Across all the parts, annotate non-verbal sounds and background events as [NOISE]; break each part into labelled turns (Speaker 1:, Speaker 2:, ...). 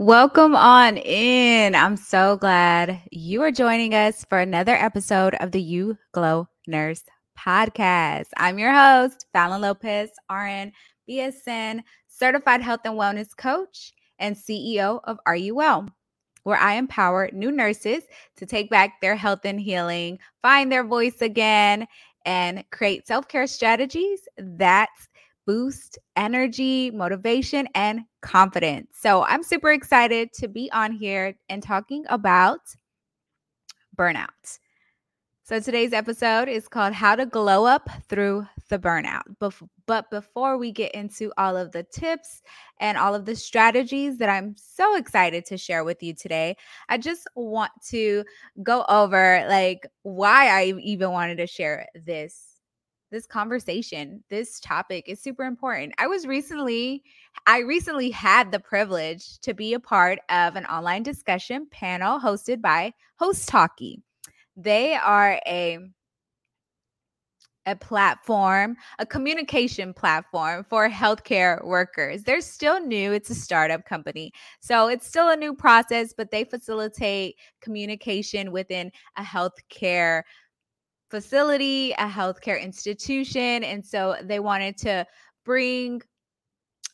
Speaker 1: Welcome on in. I'm so glad you are joining us for another episode of the You Glow Nurse podcast. I'm your host, Fallon Lopez, RN, BSN, certified health and wellness coach, and CEO of Are You Well, where I empower new nurses to take back their health and healing, find their voice again, and create self care strategies that boost energy, motivation, and confidence. So I'm super excited to be on here and talking about burnout. So today's episode is called How to Glow Up Through the Burnout. But before we get into all of the tips and all of the strategies that I'm so excited to share with you today, I just want to go over like why I even wanted to share this this conversation, this topic is super important. I was recently, I recently had the privilege to be a part of an online discussion panel hosted by Hostalky. They are a a platform, a communication platform for healthcare workers. They're still new. It's a startup company. So it's still a new process, but they facilitate communication within a healthcare facility, a healthcare institution. And so they wanted to bring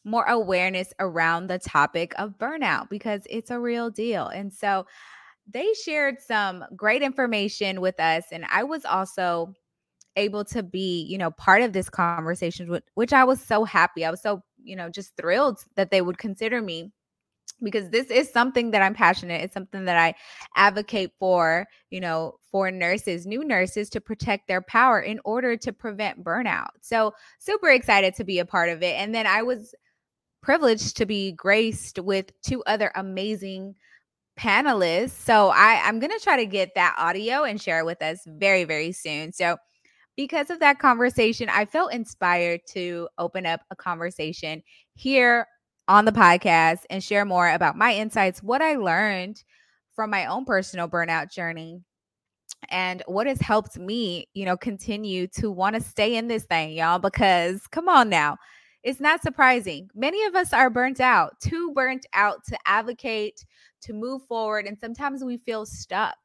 Speaker 1: more awareness around the topic of burnout because it's a real deal. And so they shared some great information with us. And I was also able to be, you know, part of this conversation, which I was so happy. I was so, you know, just thrilled that they would consider me because this is something that I'm passionate. It's something that I advocate for, you know, for nurses, new nurses to protect their power in order to prevent burnout. So, super excited to be a part of it. And then I was privileged to be graced with two other amazing panelists. So, I I'm going to try to get that audio and share it with us very very soon. So, because of that conversation, I felt inspired to open up a conversation here on the podcast and share more about my insights, what I learned from my own personal burnout journey and what has helped me, you know, continue to want to stay in this thing, y'all, because come on now. It's not surprising. Many of us are burnt out, too burnt out to advocate, to move forward. And sometimes we feel stuck.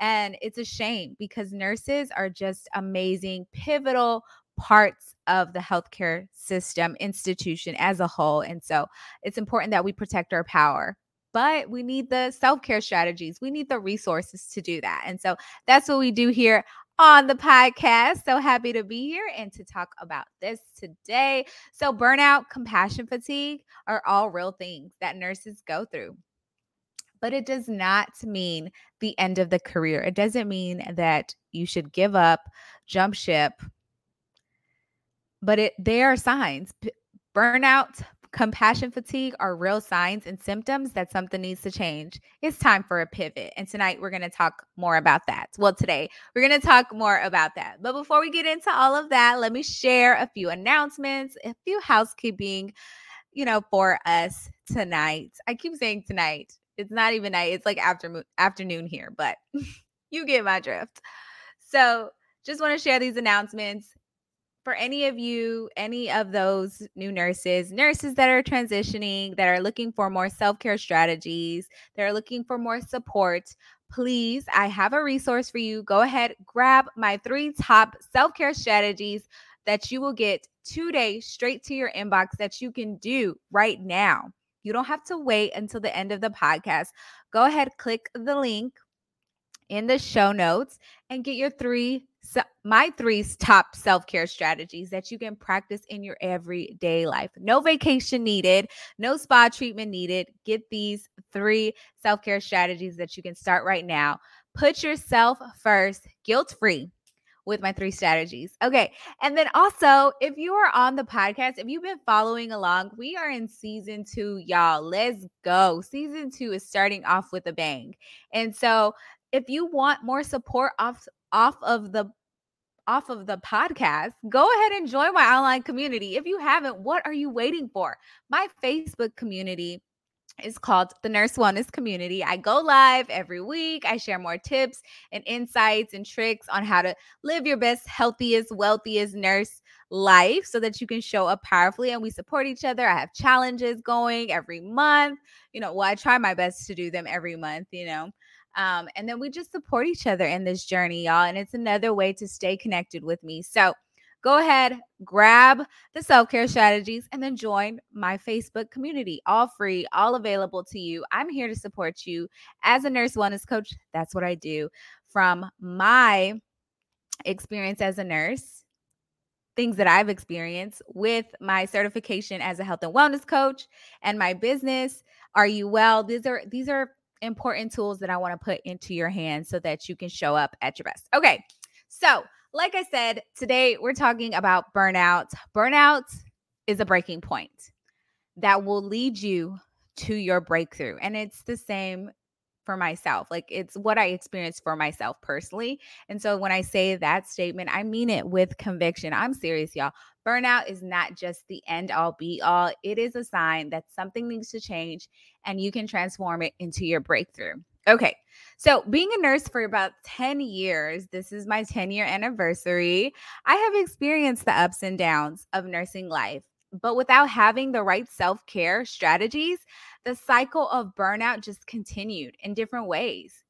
Speaker 1: And it's a shame because nurses are just amazing, pivotal parts of the healthcare system institution as a whole. And so it's important that we protect our power. But we need the self care strategies. We need the resources to do that. And so that's what we do here on the podcast. So happy to be here and to talk about this today. So, burnout, compassion fatigue are all real things that nurses go through. But it does not mean the end of the career. It doesn't mean that you should give up, jump ship, but it they are signs. P- burnout, compassion fatigue are real signs and symptoms that something needs to change. It's time for a pivot. And tonight we're going to talk more about that. Well, today we're going to talk more about that. But before we get into all of that, let me share a few announcements, a few housekeeping, you know, for us tonight. I keep saying tonight. It's not even night. It's like afternoon afternoon here, but [LAUGHS] you get my drift. So, just want to share these announcements for any of you, any of those new nurses, nurses that are transitioning, that are looking for more self care strategies, that are looking for more support, please, I have a resource for you. Go ahead, grab my three top self care strategies that you will get today straight to your inbox that you can do right now. You don't have to wait until the end of the podcast. Go ahead, click the link in the show notes and get your three my three top self-care strategies that you can practice in your everyday life. No vacation needed, no spa treatment needed. Get these three self-care strategies that you can start right now. Put yourself first, guilt-free with my three strategies. Okay. And then also, if you are on the podcast, if you've been following along, we are in season two, y'all. Let's go. Season two is starting off with a bang. And so, if you want more support off off of the off of the podcast, go ahead and join my online community. If you haven't, what are you waiting for? My Facebook community is called the Nurse Wellness Community. I go live every week. I share more tips and insights and tricks on how to live your best, healthiest, wealthiest nurse life so that you can show up powerfully and we support each other. I have challenges going every month. You know, well, I try my best to do them every month, you know. Um, and then we just support each other in this journey, y'all. And it's another way to stay connected with me. So, go ahead, grab the self care strategies, and then join my Facebook community. All free, all available to you. I'm here to support you as a nurse wellness coach. That's what I do from my experience as a nurse. Things that I've experienced with my certification as a health and wellness coach and my business. Are you well? These are these are important tools that I want to put into your hands so that you can show up at your best. Okay. So, like I said, today we're talking about burnout. Burnout is a breaking point that will lead you to your breakthrough. And it's the same for myself. Like it's what I experienced for myself personally. And so when I say that statement, I mean it with conviction. I'm serious, y'all. Burnout is not just the end all be all, it is a sign that something needs to change and you can transform it into your breakthrough. Okay. So, being a nurse for about 10 years, this is my 10 year anniversary. I have experienced the ups and downs of nursing life, but without having the right self care strategies, the cycle of burnout just continued in different ways.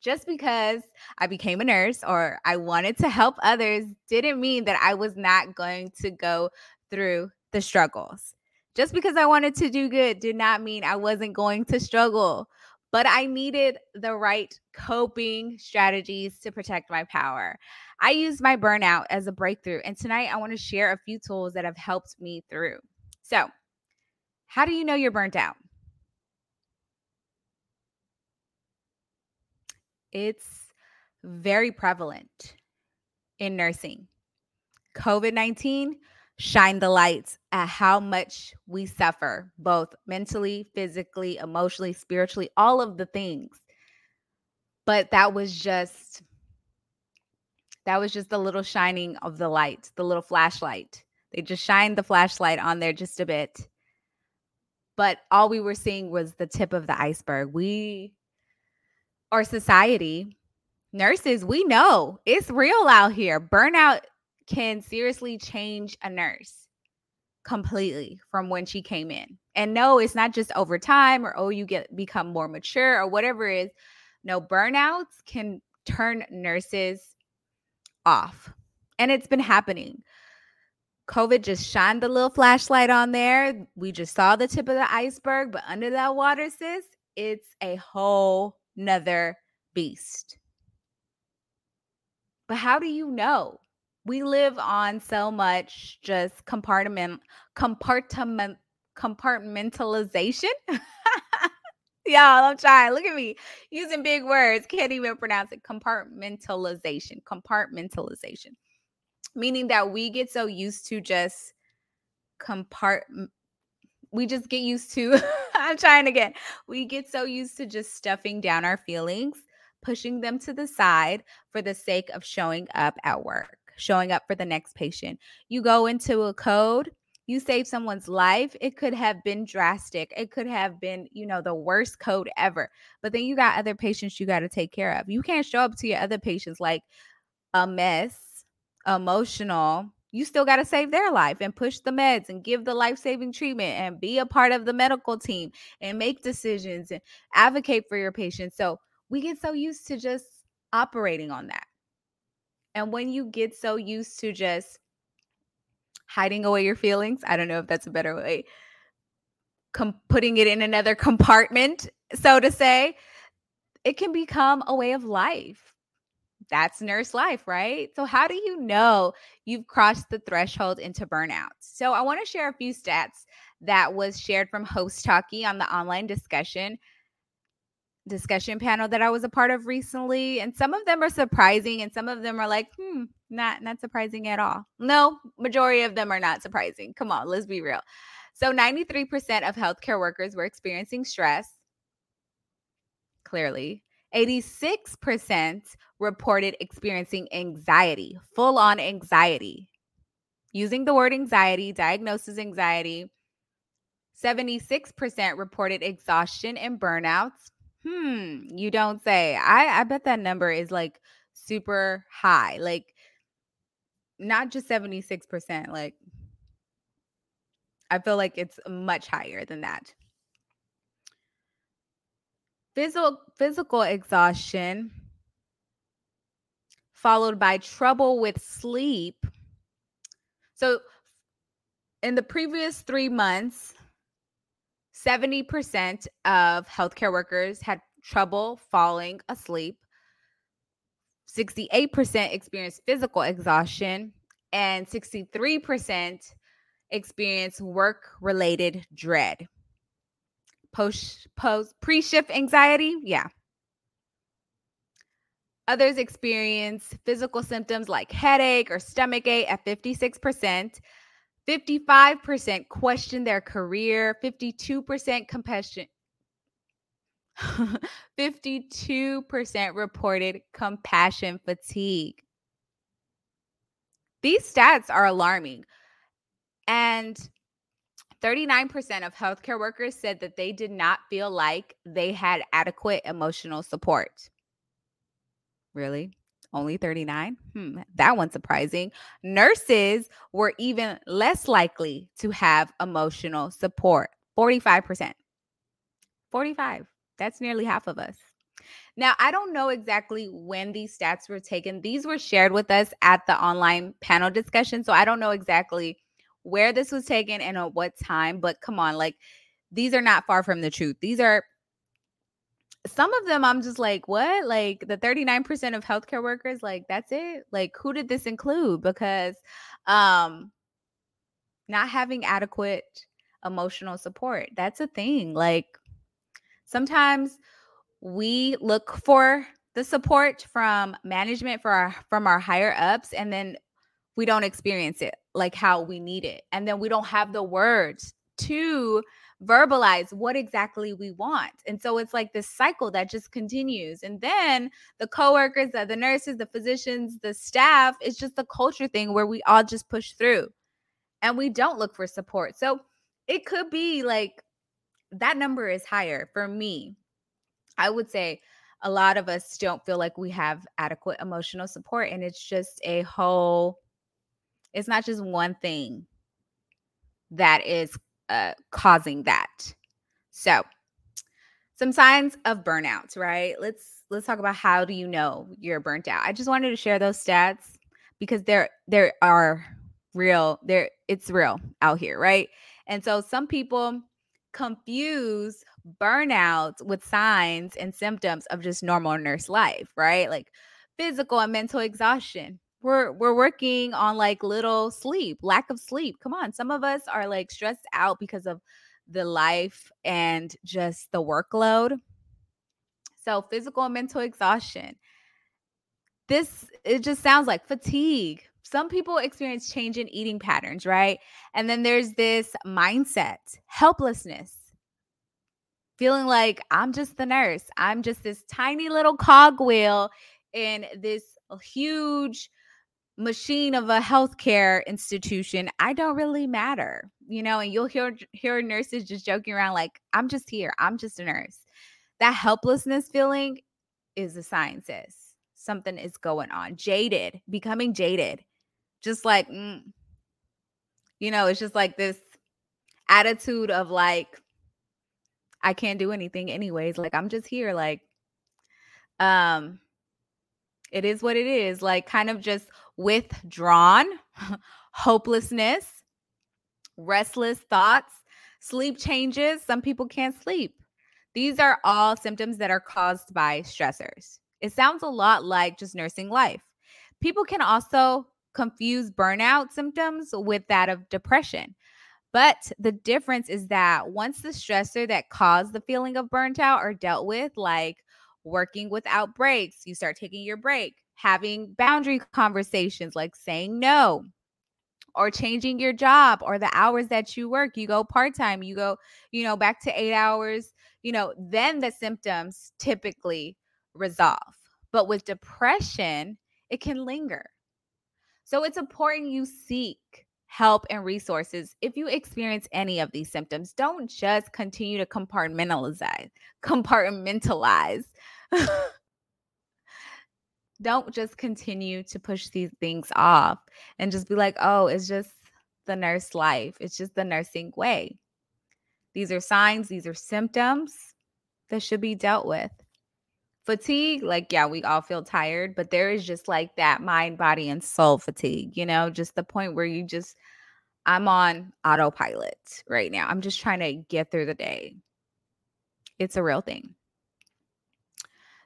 Speaker 1: Just because I became a nurse or I wanted to help others didn't mean that I was not going to go through the struggles. Just because I wanted to do good did not mean I wasn't going to struggle but I needed the right coping strategies to protect my power. I used my burnout as a breakthrough, and tonight I want to share a few tools that have helped me through. So, how do you know you're burnt out? It's very prevalent in nursing. COVID 19 shine the lights at how much we suffer, both mentally, physically, emotionally, spiritually, all of the things. But that was just that was just the little shining of the light, the little flashlight. They just shined the flashlight on there just a bit. But all we were seeing was the tip of the iceberg. We, our society, nurses, we know it's real out here. Burnout can seriously change a nurse completely from when she came in. And no, it's not just over time or oh you get become more mature or whatever is. No, burnouts can turn nurses off. And it's been happening. COVID just shined the little flashlight on there. We just saw the tip of the iceberg, but under that water, sis, it's a whole nother beast. But how do you know? we live on so much just compartment compartment compartmentalization. [LAUGHS] Y'all, I'm trying. Look at me using big words. Can't even pronounce it. Compartmentalization. Compartmentalization. Meaning that we get so used to just compart we just get used to [LAUGHS] [LAUGHS] I'm trying again. We get so used to just stuffing down our feelings, pushing them to the side for the sake of showing up at work showing up for the next patient. You go into a code, you save someone's life. It could have been drastic. It could have been, you know, the worst code ever. But then you got other patients you got to take care of. You can't show up to your other patients like a mess, emotional. You still got to save their life and push the meds and give the life saving treatment and be a part of the medical team and make decisions and advocate for your patients. So we get so used to just operating on that. And when you get so used to just hiding away your feelings, I don't know if that's a better way, com- putting it in another [LAUGHS] compartment, so to say, it can become a way of life. That's nurse life, right? So, how do you know you've crossed the threshold into burnout? So, I want to share a few stats that was shared from Hostalky on the online discussion discussion panel that I was a part of recently, and some of them are surprising, and some of them are like, hmm, not not surprising at all. No, majority of them are not surprising. Come on, let's be real. So, 93% of healthcare workers were experiencing stress. Clearly, 86% reported experiencing anxiety, full on anxiety. Using the word anxiety, diagnosis anxiety, 76% reported exhaustion and burnouts. Hmm, you don't say. I, I bet that number is like super high. Like, not just 76%, like, I feel like it's much higher than that. Physical, physical exhaustion, followed by trouble with sleep. So, in the previous three months, 70% of healthcare workers had trouble falling asleep. 68% experienced physical exhaustion, and 63% experienced work related dread. Post, post, pre shift anxiety, yeah. Others experience physical symptoms like headache or stomach ache at 56%. 55% question their career, 52% compassion [LAUGHS] 52% reported compassion fatigue. These stats are alarming. And 39% of healthcare workers said that they did not feel like they had adequate emotional support. Really? Only 39? Hmm, that one's surprising. Nurses were even less likely to have emotional support 45%. 45. That's nearly half of us. Now, I don't know exactly when these stats were taken. These were shared with us at the online panel discussion. So I don't know exactly where this was taken and at what time, but come on, like these are not far from the truth. These are some of them I'm just like, what? Like the 39% of healthcare workers, like that's it? Like who did this include? Because um not having adequate emotional support, that's a thing. Like sometimes we look for the support from management for our from our higher ups and then we don't experience it like how we need it and then we don't have the words to verbalize what exactly we want. And so it's like this cycle that just continues. And then the coworkers, the, the nurses, the physicians, the staff, it's just a culture thing where we all just push through and we don't look for support. So it could be like that number is higher for me. I would say a lot of us don't feel like we have adequate emotional support and it's just a whole it's not just one thing that is uh, causing that. So, some signs of burnout, right? Let's let's talk about how do you know you're burnt out. I just wanted to share those stats because there there are real there it's real out here, right? And so some people confuse burnout with signs and symptoms of just normal nurse life, right? Like physical and mental exhaustion, we're we're working on like little sleep, lack of sleep. Come on, some of us are like stressed out because of the life and just the workload. So physical and mental exhaustion. This it just sounds like fatigue. Some people experience change in eating patterns, right? And then there's this mindset, helplessness. Feeling like I'm just the nurse. I'm just this tiny little cogwheel in this huge machine of a healthcare institution, I don't really matter, you know, and you'll hear hear nurses just joking around like, I'm just here, I'm just a nurse. That helplessness feeling is a sign, sis. Something is going on. Jaded, becoming jaded. Just like, mm, you know, it's just like this attitude of like, I can't do anything anyways. Like, I'm just here. Like, um, it is what it is. Like, kind of just withdrawn, [LAUGHS] hopelessness, restless thoughts, sleep changes. Some people can't sleep. These are all symptoms that are caused by stressors. It sounds a lot like just nursing life. People can also confuse burnout symptoms with that of depression. But the difference is that once the stressor that caused the feeling of burnt out are dealt with, like working without breaks, you start taking your break, having boundary conversations like saying no or changing your job or the hours that you work you go part-time you go you know back to 8 hours you know then the symptoms typically resolve but with depression it can linger so it's important you seek help and resources if you experience any of these symptoms. Don't just continue to compartmentalize. Compartmentalize. [LAUGHS] Don't just continue to push these things off and just be like, "Oh, it's just the nurse life. It's just the nursing way." These are signs, these are symptoms that should be dealt with. Fatigue, like, yeah, we all feel tired, but there is just like that mind, body, and soul fatigue, you know, just the point where you just, I'm on autopilot right now. I'm just trying to get through the day. It's a real thing.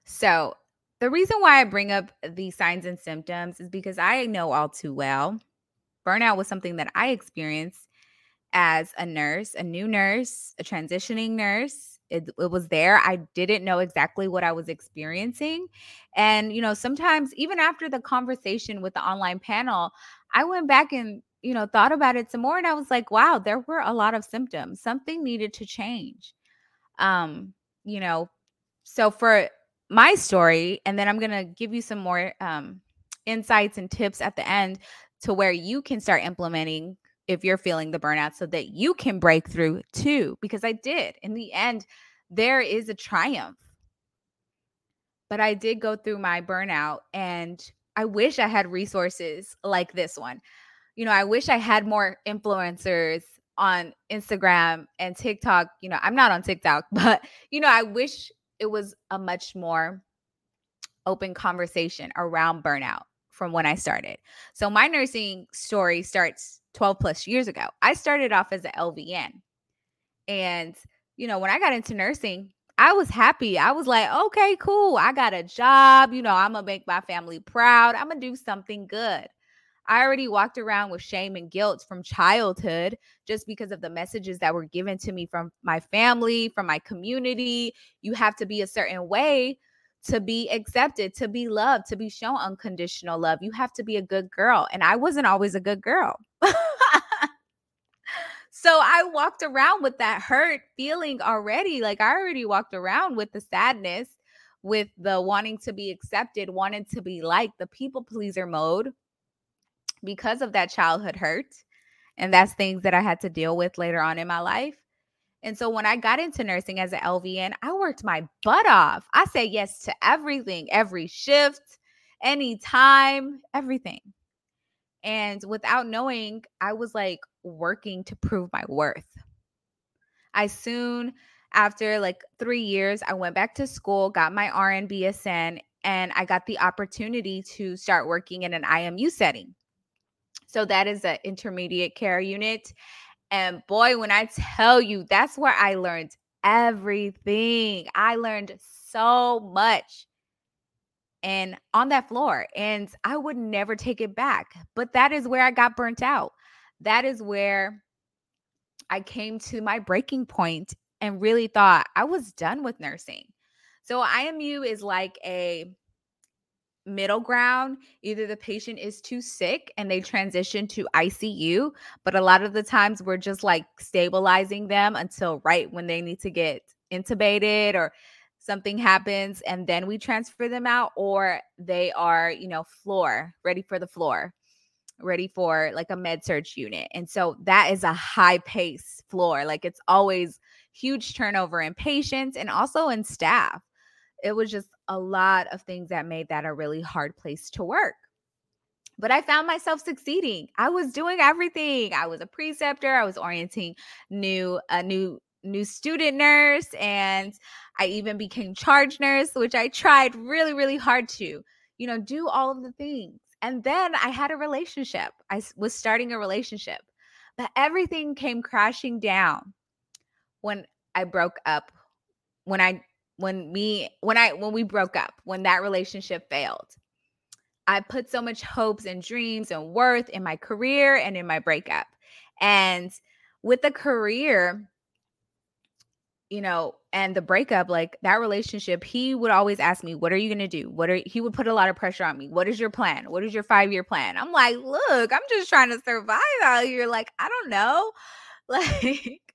Speaker 1: So, the reason why I bring up these signs and symptoms is because I know all too well burnout was something that I experienced as a nurse, a new nurse, a transitioning nurse. It, it, was there. I didn't know exactly what I was experiencing. And, you know, sometimes even after the conversation with the online panel, I went back and, you know, thought about it some more and I was like, wow, there were a lot of symptoms. Something needed to change. Um, you know, so for my story, and then I'm going to give you some more um insights and tips at the end to where you can start implementing if you're feeling the burnout so that you can break through too. Because I did. In the end, there is a triumph. But I did go through my burnout and I wish I had resources like this one. You know, I wish I had more influencers on Instagram and TikTok. You know, I'm not on TikTok, [LAUGHS] but, you know, I wish it was a much more open conversation around burnout from when I started. So my nursing story starts 12 plus years ago. I started off as an LVN. And, you know, when I got into nursing, I was happy. I was like, okay, cool. I got a job. You know, I'm going to make my family proud. I'm going to do something good. I already walked around with shame and guilt from childhood just because of the messages that were given to me from my family, from my community. You have to be a certain way to be accepted, to be loved, to be shown unconditional love. You have to be a good girl. And I wasn't always a good girl. [LAUGHS] so I walked around with that hurt feeling already. Like I already walked around with the sadness, with the wanting to be accepted, wanting to be liked, the people pleaser mode because of that childhood hurt. And that's things that I had to deal with later on in my life. And so when I got into nursing as an LVN, I worked my butt off. I said yes to everything, every shift, any time, everything. And without knowing, I was like working to prove my worth. I soon, after like three years, I went back to school, got my RN BSN, and I got the opportunity to start working in an IMU setting. So that is an intermediate care unit. And boy, when I tell you, that's where I learned everything. I learned so much and on that floor and I would never take it back. But that is where I got burnt out. That is where I came to my breaking point and really thought I was done with nursing. So IMU is like a middle ground. Either the patient is too sick and they transition to ICU, but a lot of the times we're just like stabilizing them until right when they need to get intubated or something happens and then we transfer them out or they are, you know, floor, ready for the floor, ready for like a med surg unit. And so that is a high pace floor. Like it's always huge turnover in patients and also in staff it was just a lot of things that made that a really hard place to work. But I found myself succeeding. I was doing everything. I was a preceptor, I was orienting new a new new student nurse and I even became charge nurse, which I tried really really hard to, you know, do all of the things. And then I had a relationship. I was starting a relationship. But everything came crashing down when I broke up when I when me when I when we broke up, when that relationship failed. I put so much hopes and dreams and worth in my career and in my breakup. And with the career, you know, and the breakup, like that relationship, he would always ask me, What are you going to do? What are he would put a lot of pressure on me? What is your plan? What is your five year plan? I'm like, Look, I'm just trying to survive out here. Like, I don't know. [LAUGHS] Like,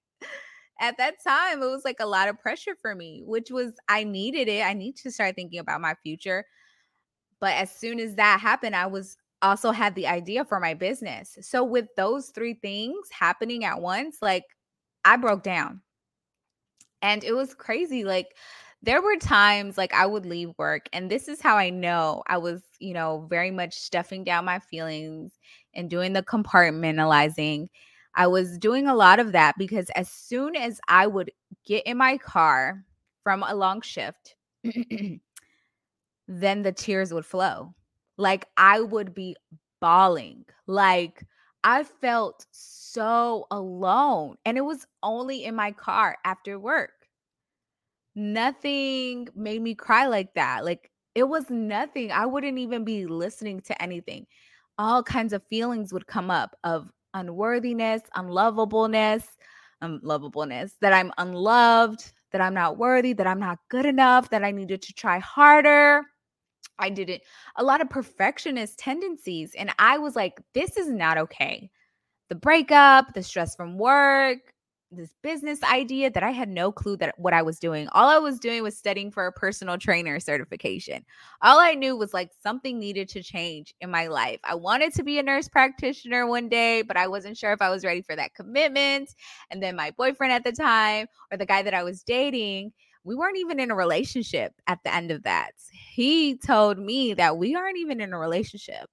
Speaker 1: at that time it was like a lot of pressure for me which was i needed it i need to start thinking about my future but as soon as that happened i was also had the idea for my business. So, with those three things happening at once, like I broke down. And it was crazy. Like, there were times like I would leave work, and this is how I know I was, you know, very much stuffing down my feelings and doing the compartmentalizing. I was doing a lot of that because as soon as I would get in my car from a long shift, [CLEARS THROAT] then the tears would flow. Like I would be bawling. Like I felt so alone. And it was only in my car after work. Nothing made me cry like that. Like it was nothing. I wouldn't even be listening to anything. All kinds of feelings would come up of unworthiness, unlovableness, um, unlovableness, that I'm unloved, that I'm not worthy, that I'm not good enough, that I needed to try harder. I didn't, a lot of perfectionist tendencies. And I was like, this is not okay. The breakup, the stress from work, this business idea that I had no clue that what I was doing. All I was doing was studying for a personal trainer certification. All I knew was like something needed to change in my life. I wanted to be a nurse practitioner one day, but I wasn't sure if I was ready for that commitment. And then my boyfriend at the time or the guy that I was dating, we weren't even in a relationship at the end of that. He told me that we aren't even in a relationship.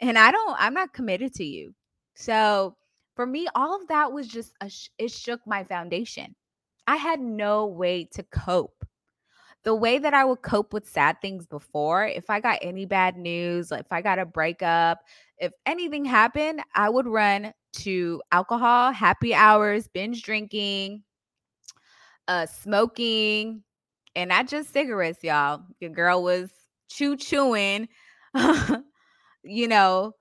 Speaker 1: And I don't I'm not committed to you. So, for me, all of that was just a it shook my foundation. I had no way to cope. The way that I would cope with sad things before, if I got any bad news, if I got a breakup, if anything happened, I would run to alcohol, happy hours, binge drinking, uh smoking, and not just cigarettes, y'all. Your girl was chew chewing, [LAUGHS] you know,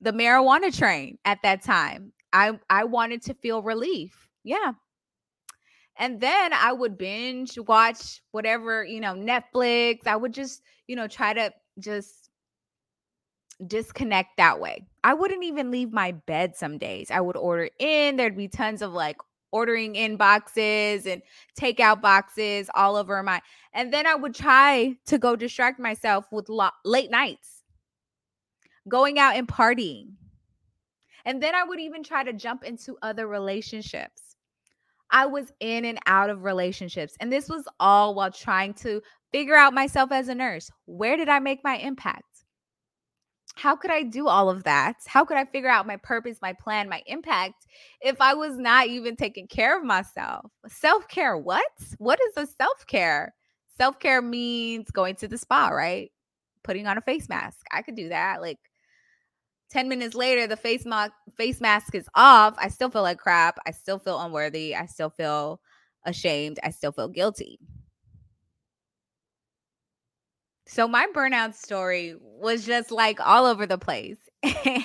Speaker 1: the marijuana train at that time. I I wanted to feel relief. Yeah. And then I would binge watch whatever, you know, Netflix. I would just, you know, try to just disconnect that way. I wouldn't even leave my bed some days. I would order in. There'd be tons of like ordering in boxes and takeout boxes all over my and then I would try to go distract myself with lo- late nights. Going out and partying and then I would even try to jump into other relationships. I was in and out of relationships. And this was all while trying to figure out myself as a nurse. Where did I make my impact? How could I do all of that? How could I figure out my purpose, my plan, my impact if I was not even taking care of myself? Self care, what? What is a self care? Self care means going to the spa, right? Putting on a face mask. I could do that. Like, 10 minutes later the face mask face mask is off i still feel like crap i still feel unworthy i still feel ashamed i still feel guilty so my burnout story was just like all over the place [LAUGHS] and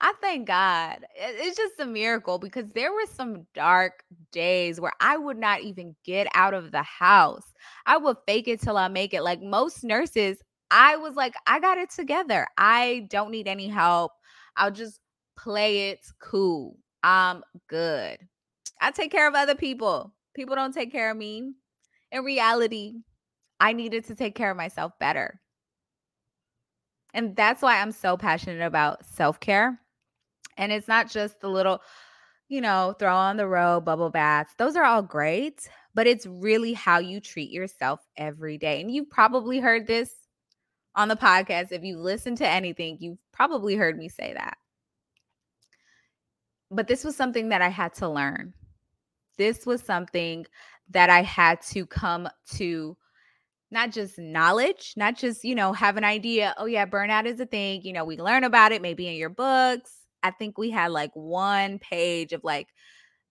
Speaker 1: I thank God. It's just a miracle because there were some dark days where I would not even get out of the house. I would fake it till I make it. Like most nurses, I was like, I got it together. I don't need any help. I'll just play it cool. I'm good. I take care of other people. People don't take care of me. In reality, I needed to take care of myself better. And that's why I'm so passionate about self care. And it's not just the little, you know, throw on the robe, bubble baths. Those are all great, but it's really how you treat yourself every day. And you've probably heard this on the podcast, if you listen to anything, you've probably heard me say that. But this was something that I had to learn. This was something that I had to come to not just knowledge, not just, you know, have an idea, oh yeah, burnout is a thing, you know, we learn about it maybe in your books. I think we had like one page of like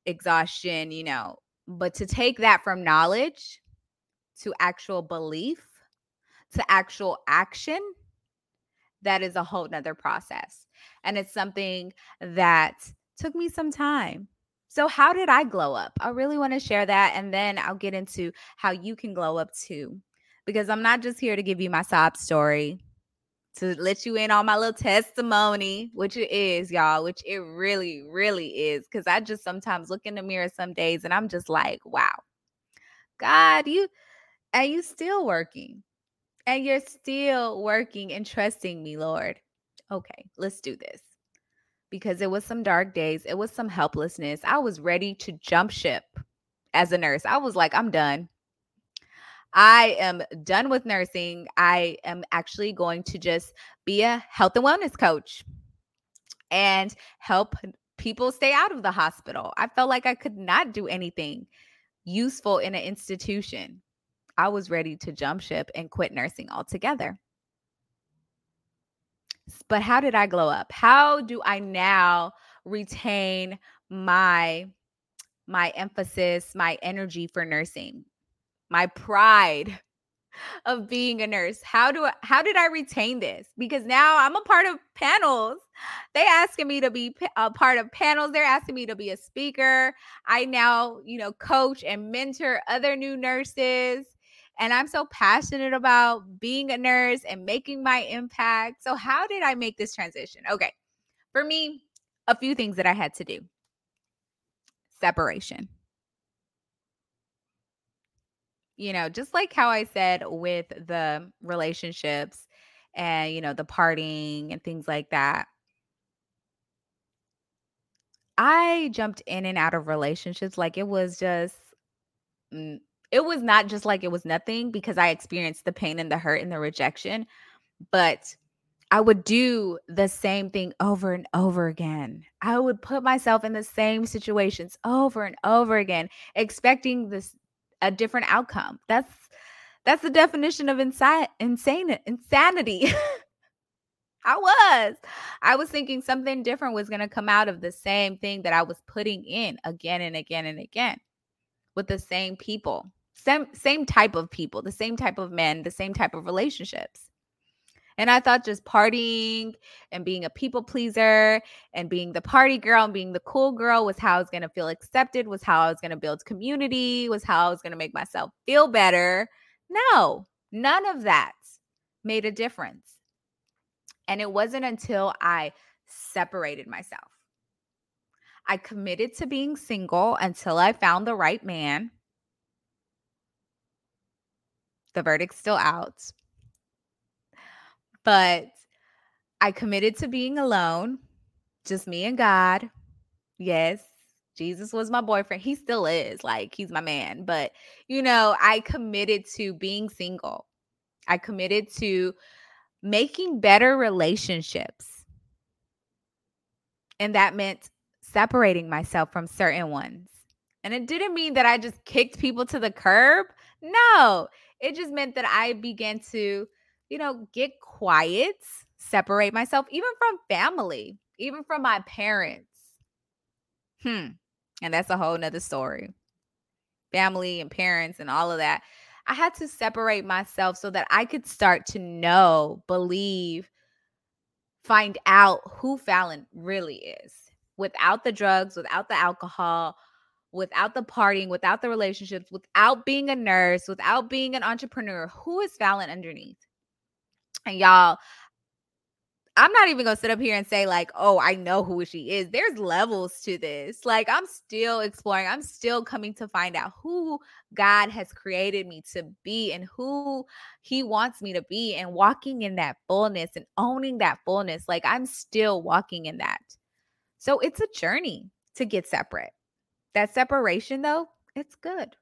Speaker 1: exhaustion, you know, but to take that from knowledge to actual belief to actual action, that is a whole nother process. And it's something that took me some time. So, how did I glow up? I really want to share that. And then I'll get into how you can glow up too. Because I'm not just here to give you my sob story, to let you in on my little testimony, which it is, y'all, which it really, really is. Because I just sometimes look in the mirror some days and I'm just like, wow, God, you, are you still working? And you're still working and trusting me, Lord. Okay, let's do this. Because it was some dark days, it was some helplessness. I was ready to jump ship as a nurse. I was like, I'm done. I am done with nursing. I am actually going to just be a health and wellness coach and help people stay out of the hospital. I felt like I could not do anything useful in an institution. I was ready to jump ship and quit nursing altogether. But how did I glow up? How do I now retain my my emphasis, my energy for nursing, my pride [LAUGHS] of being a nurse? How do I, how did I retain this? Because now I'm a part of panels. They asking me to be a part of panels. They're asking me to be a speaker. I now, you know, coach and mentor other new nurses. And I'm so passionate about being a nurse and making my impact. So how did I make this transition? Okay. For me, a few things that I had to do. Separation you know, just like how I said with the relationships and, you know, the partying and things like that. I jumped in and out of relationships like it was just, mm, it was not just like it was nothing because I experienced the pain and the hurt and the rejection, but I would do the same thing over and over again. I would put myself in the same situations over and over again, expecting this a different outcome. That's that's the definition of insane insanity. [LAUGHS] I was. I was thinking something different was going to come out of the same thing that I was putting in again and again and again with the same people. Same same type of people, the same type of men, the same type of relationships. And I thought just partying and being a people pleaser and being the party girl and being the cool girl was how I was going to feel accepted, was how I was going to build community, was how I was going to make myself feel better. No, none of that made a difference. And it wasn't until I separated myself. I committed to being single until I found the right man. The verdict's still out. But I committed to being alone, just me and God. Yes, Jesus was my boyfriend. He still is. Like, he's my man. But, you know, I committed to being single. I committed to making better relationships. And that meant separating myself from certain ones. And it didn't mean that I just kicked people to the curb. No, it just meant that I began to you know, get quiet, separate myself, even from family, even from my parents. Hmm. And that's a whole nother story. Family and parents and all of that. I had to separate myself so that I could start to know, believe, find out who Fallon really is without the drugs, without the alcohol, without the partying, without the relationships, without being a nurse, without being an entrepreneur. Who is Fallon underneath? And y'all, I'm not even gonna sit up here and say, like, oh, I know who she is. There's levels to this. Like, I'm still exploring, I'm still coming to find out who God has created me to be and who He wants me to be, and walking in that fullness and owning that fullness. Like, I'm still walking in that. So, it's a journey to get separate. That separation, though, it's good.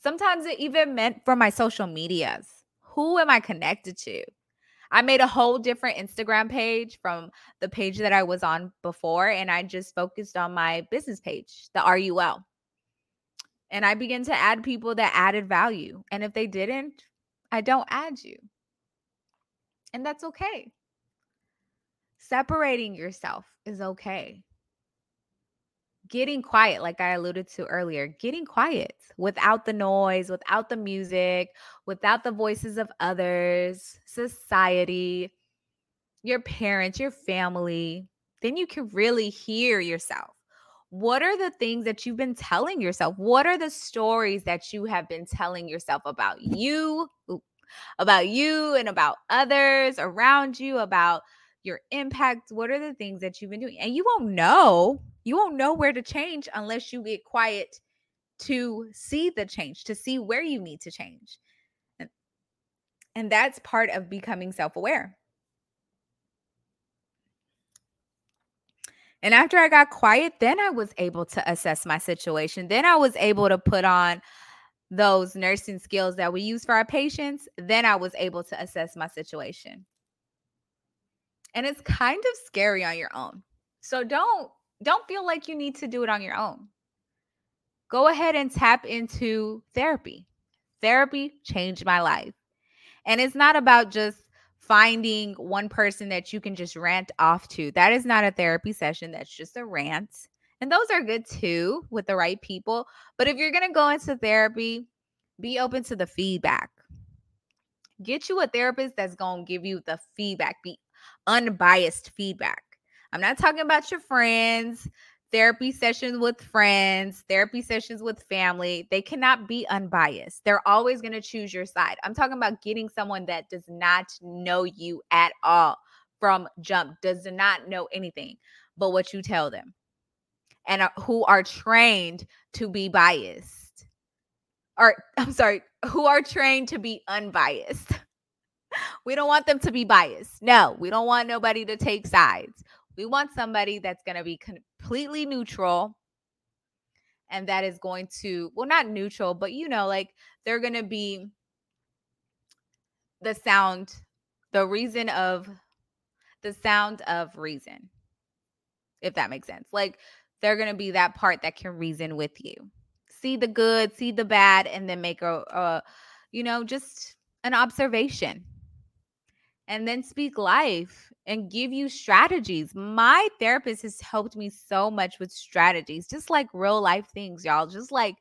Speaker 1: Sometimes it even meant for my social medias. Who am I connected to? I made a whole different Instagram page from the page that I was on before, and I just focused on my business page, the RUL. And I began to add people that added value. And if they didn't, I don't add you. And that's okay. Separating yourself is okay getting quiet, like I alluded to earlier, getting quiet without the noise, without the music, without the voices of others, society, your parents, your family, then you can really hear yourself. What are the things that you've been telling yourself? What are the stories that you have been telling yourself about you, about you and about others around you, about your impact? What are the things that you've been doing? And you won't know you won't know where to change unless you get quiet to see the change, to see where you need to change. And, that's part of becoming self aware. And after I got quiet, then I was able to assess my situation. Then I was able to put on those nursing skills that we use for our patients. Then I was able to assess my situation. And it's kind of scary on your own. So don't don't feel like you need to do it on your own. Go ahead and tap into therapy. Therapy changed my life. And it's not about just finding one person that you can just rant off to. That is not a therapy session, that's just a rant. And those are good too with the right people. But if you're going to go into therapy, be open to the feedback. Get you a therapist that's going to give you the feedback, be unbiased feedback. I'm not talking about your friends, therapy sessions with friends, therapy sessions with family. They cannot be unbiased. They're always going to choose your side. I'm talking about getting someone that does not know you at all from jump, does not know anything but what you tell them, and who are trained to be biased. Or, [LAUGHS] I'm sorry, who are trained to be unbiased. [LAUGHS] we don't want them to be biased. No, we don't want nobody to take sides. We want somebody that's going to be completely neutral and that is going to, well, not neutral, but you know, like they're going to be the sound, the reason of the sound of reason, if that makes sense. Like they're going to be that part that can reason with you. See the good, see the bad, and then make a, a you know, just an observation and then speak life and give you strategies. My therapist has helped me so much with strategies, just like real life things, y'all, just like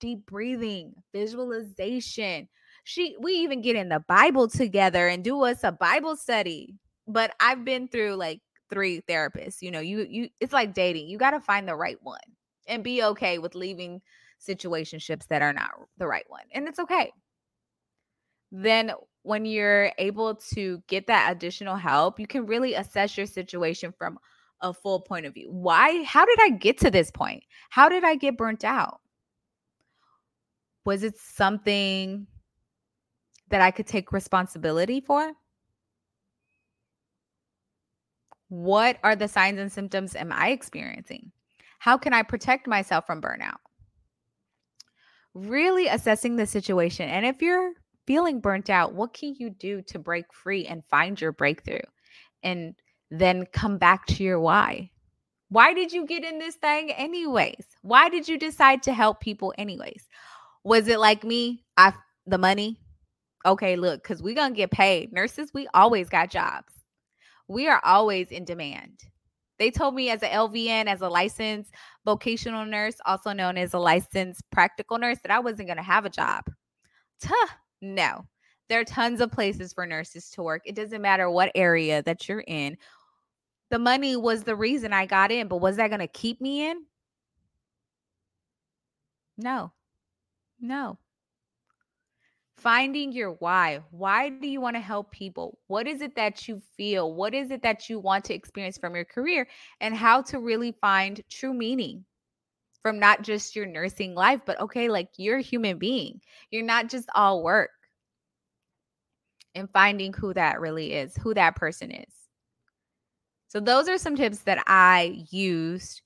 Speaker 1: deep breathing, visualization. She we even get in the Bible together and do us a Bible study. But I've been through like three therapists. You know, you you it's like dating. You got to find the right one and be okay with leaving situationships that are not the right one. And it's okay. Then when you're able to get that additional help, you can really assess your situation from a full point of view. Why? How did I get to this point? How did I get burnt out? Was it something that I could take responsibility for? What are the signs and symptoms am I experiencing? How can I protect myself from burnout? Really assessing the situation. And if you're feeling burnt out, what can you do to break free and find your breakthrough? And then come back to your why. Why did you get in this thing, anyways? Why did you decide to help people, anyways? Was it like me? I the money. Okay, look, because we're gonna get paid. Nurses, we always got jobs. We are always in demand. They told me as an LVN, as a licensed vocational nurse, also known as a licensed practical nurse, that I wasn't gonna have a job. Tuh, no. There are tons of places for nurses to work. It doesn't matter what area that you're in. The money was the reason I got in, but was that going to keep me in? No. No. Finding your why. Why do you want to help people? What is it that you feel? What is it that you want to experience from your career? And how to really find true meaning from not just your nursing life, but okay, like you're a human being. You're not just all work. And finding who that really is, who that person is. So, those are some tips that I used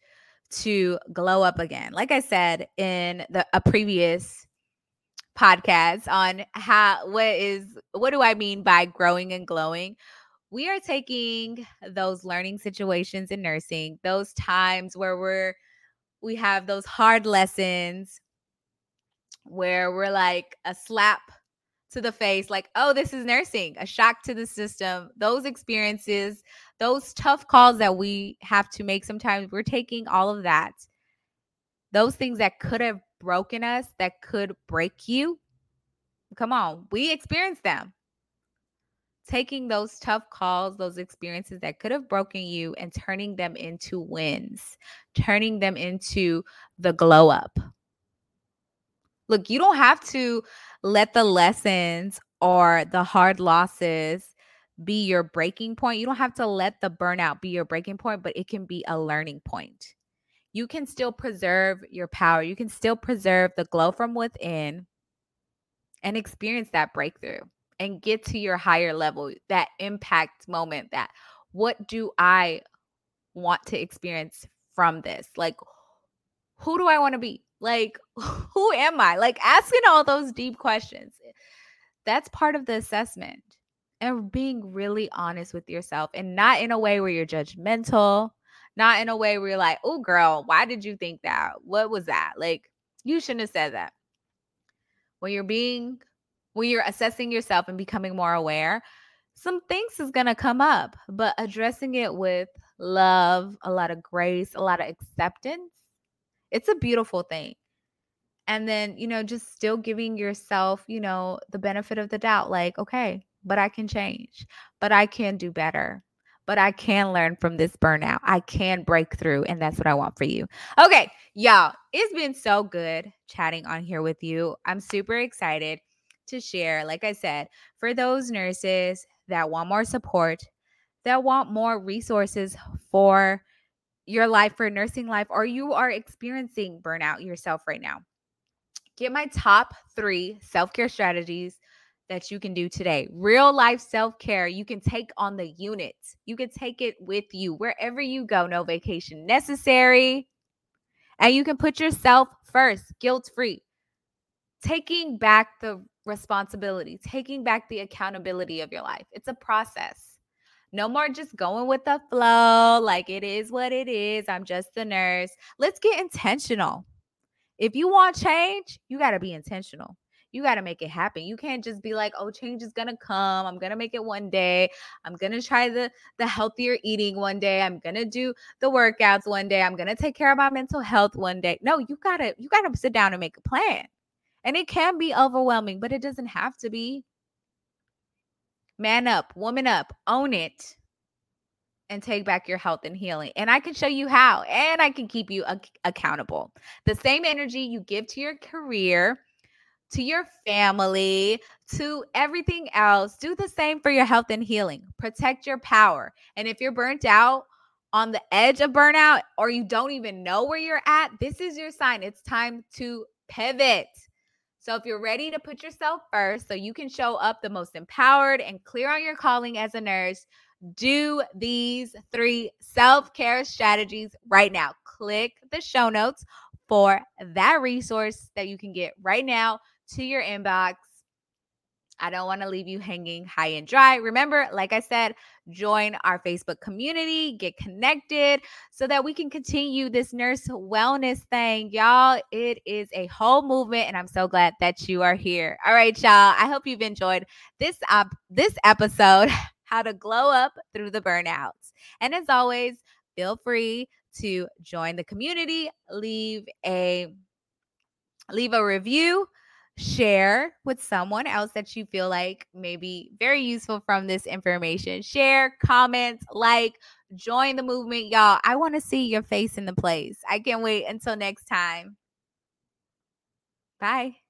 Speaker 1: to glow up again. Like I said in the a previous podcast on how what is what do I mean by growing and glowing? We are taking those learning situations in nursing, those times where we're we have those hard lessons where we're like a slap to the face, like, oh, this is nursing, a shock to the system. Those experiences, those tough calls that we have to make sometimes, we're taking all of that. Those things that could have broken us, that could break you. Come on, we experience them taking those tough calls, those experiences that could have broken you, and turning them into wins, turning them into the glow up. Look, you don't have to let the lessons or the hard losses be your breaking point. You don't have to let the burnout be your breaking point, but it can be a learning point. You can still preserve your power. You can still preserve the glow from within and experience that breakthrough and get to your higher level, that impact moment, that what do I want to experience from this? Like, who do I want to be? Like, [LAUGHS] who am I? Like, asking all those deep questions. Eh, that's part of the assessment and being really honest with yourself and not in a way where you're judgmental, not in a way where you're like, oh, girl, why did you think that? What was that? Like, you shouldn't have said that. When you're being, when you're assessing yourself and becoming more aware, some things is going to come up, but addressing it with love, a lot of grace, a lot of acceptance, it's a beautiful thing. And then, you know, just still giving yourself, you know, the benefit of the doubt like, okay, but I can change, but I can do better, but I can learn from this burnout. I can break through, and that's what I want for you. Okay, y'all, it's been so good chatting on here with you. I'm super excited to share, like I said, for those nurses that want more support, that want more resources for your life, for nursing life, or you are experiencing burnout yourself right now. Get my top three self care strategies that you can do today. Real life self care. You can take on the unit, you can take it with you wherever you go. No vacation necessary. And you can put yourself first, guilt free. Taking back the responsibility, taking back the accountability of your life. It's a process. No more just going with the flow, like it is what it is. I'm just the nurse. Let's get intentional. If you want change, you got to be intentional you got to make it happen. You can't just be like, "Oh, change is going to come. I'm going to make it one day. I'm going to try the the healthier eating one day. I'm going to do the workouts one day. I'm going to take care of my mental health one day." No, you got to you got to sit down and make a plan. And it can be overwhelming, but it doesn't have to be. Man up, woman up, own it and take back your health and healing. And I can show you how, and I can keep you ac- accountable. The same energy you give to your career, to your family, to everything else. Do the same for your health and healing. Protect your power. And if you're burnt out, on the edge of burnout, or you don't even know where you're at, this is your sign. It's time to pivot. So, if you're ready to put yourself first so you can show up the most empowered and clear on your calling as a nurse, do these three self care strategies right now. Click the show notes for that resource that you can get right now to your inbox. I don't want to leave you hanging high and dry. Remember, like I said, join our Facebook community, get connected so that we can continue this nurse wellness thing. Y'all, it is a whole movement and I'm so glad that you are here. All right, y'all. I hope you've enjoyed this up this episode, [LAUGHS] how to glow up through the burnouts. And as always, feel free to join the community, leave a leave a review share with someone else that you feel like may be very useful from this information. Share, comment, like, join the movement, y'all. I want to see your face in the place. I can't wait until next time. Bye.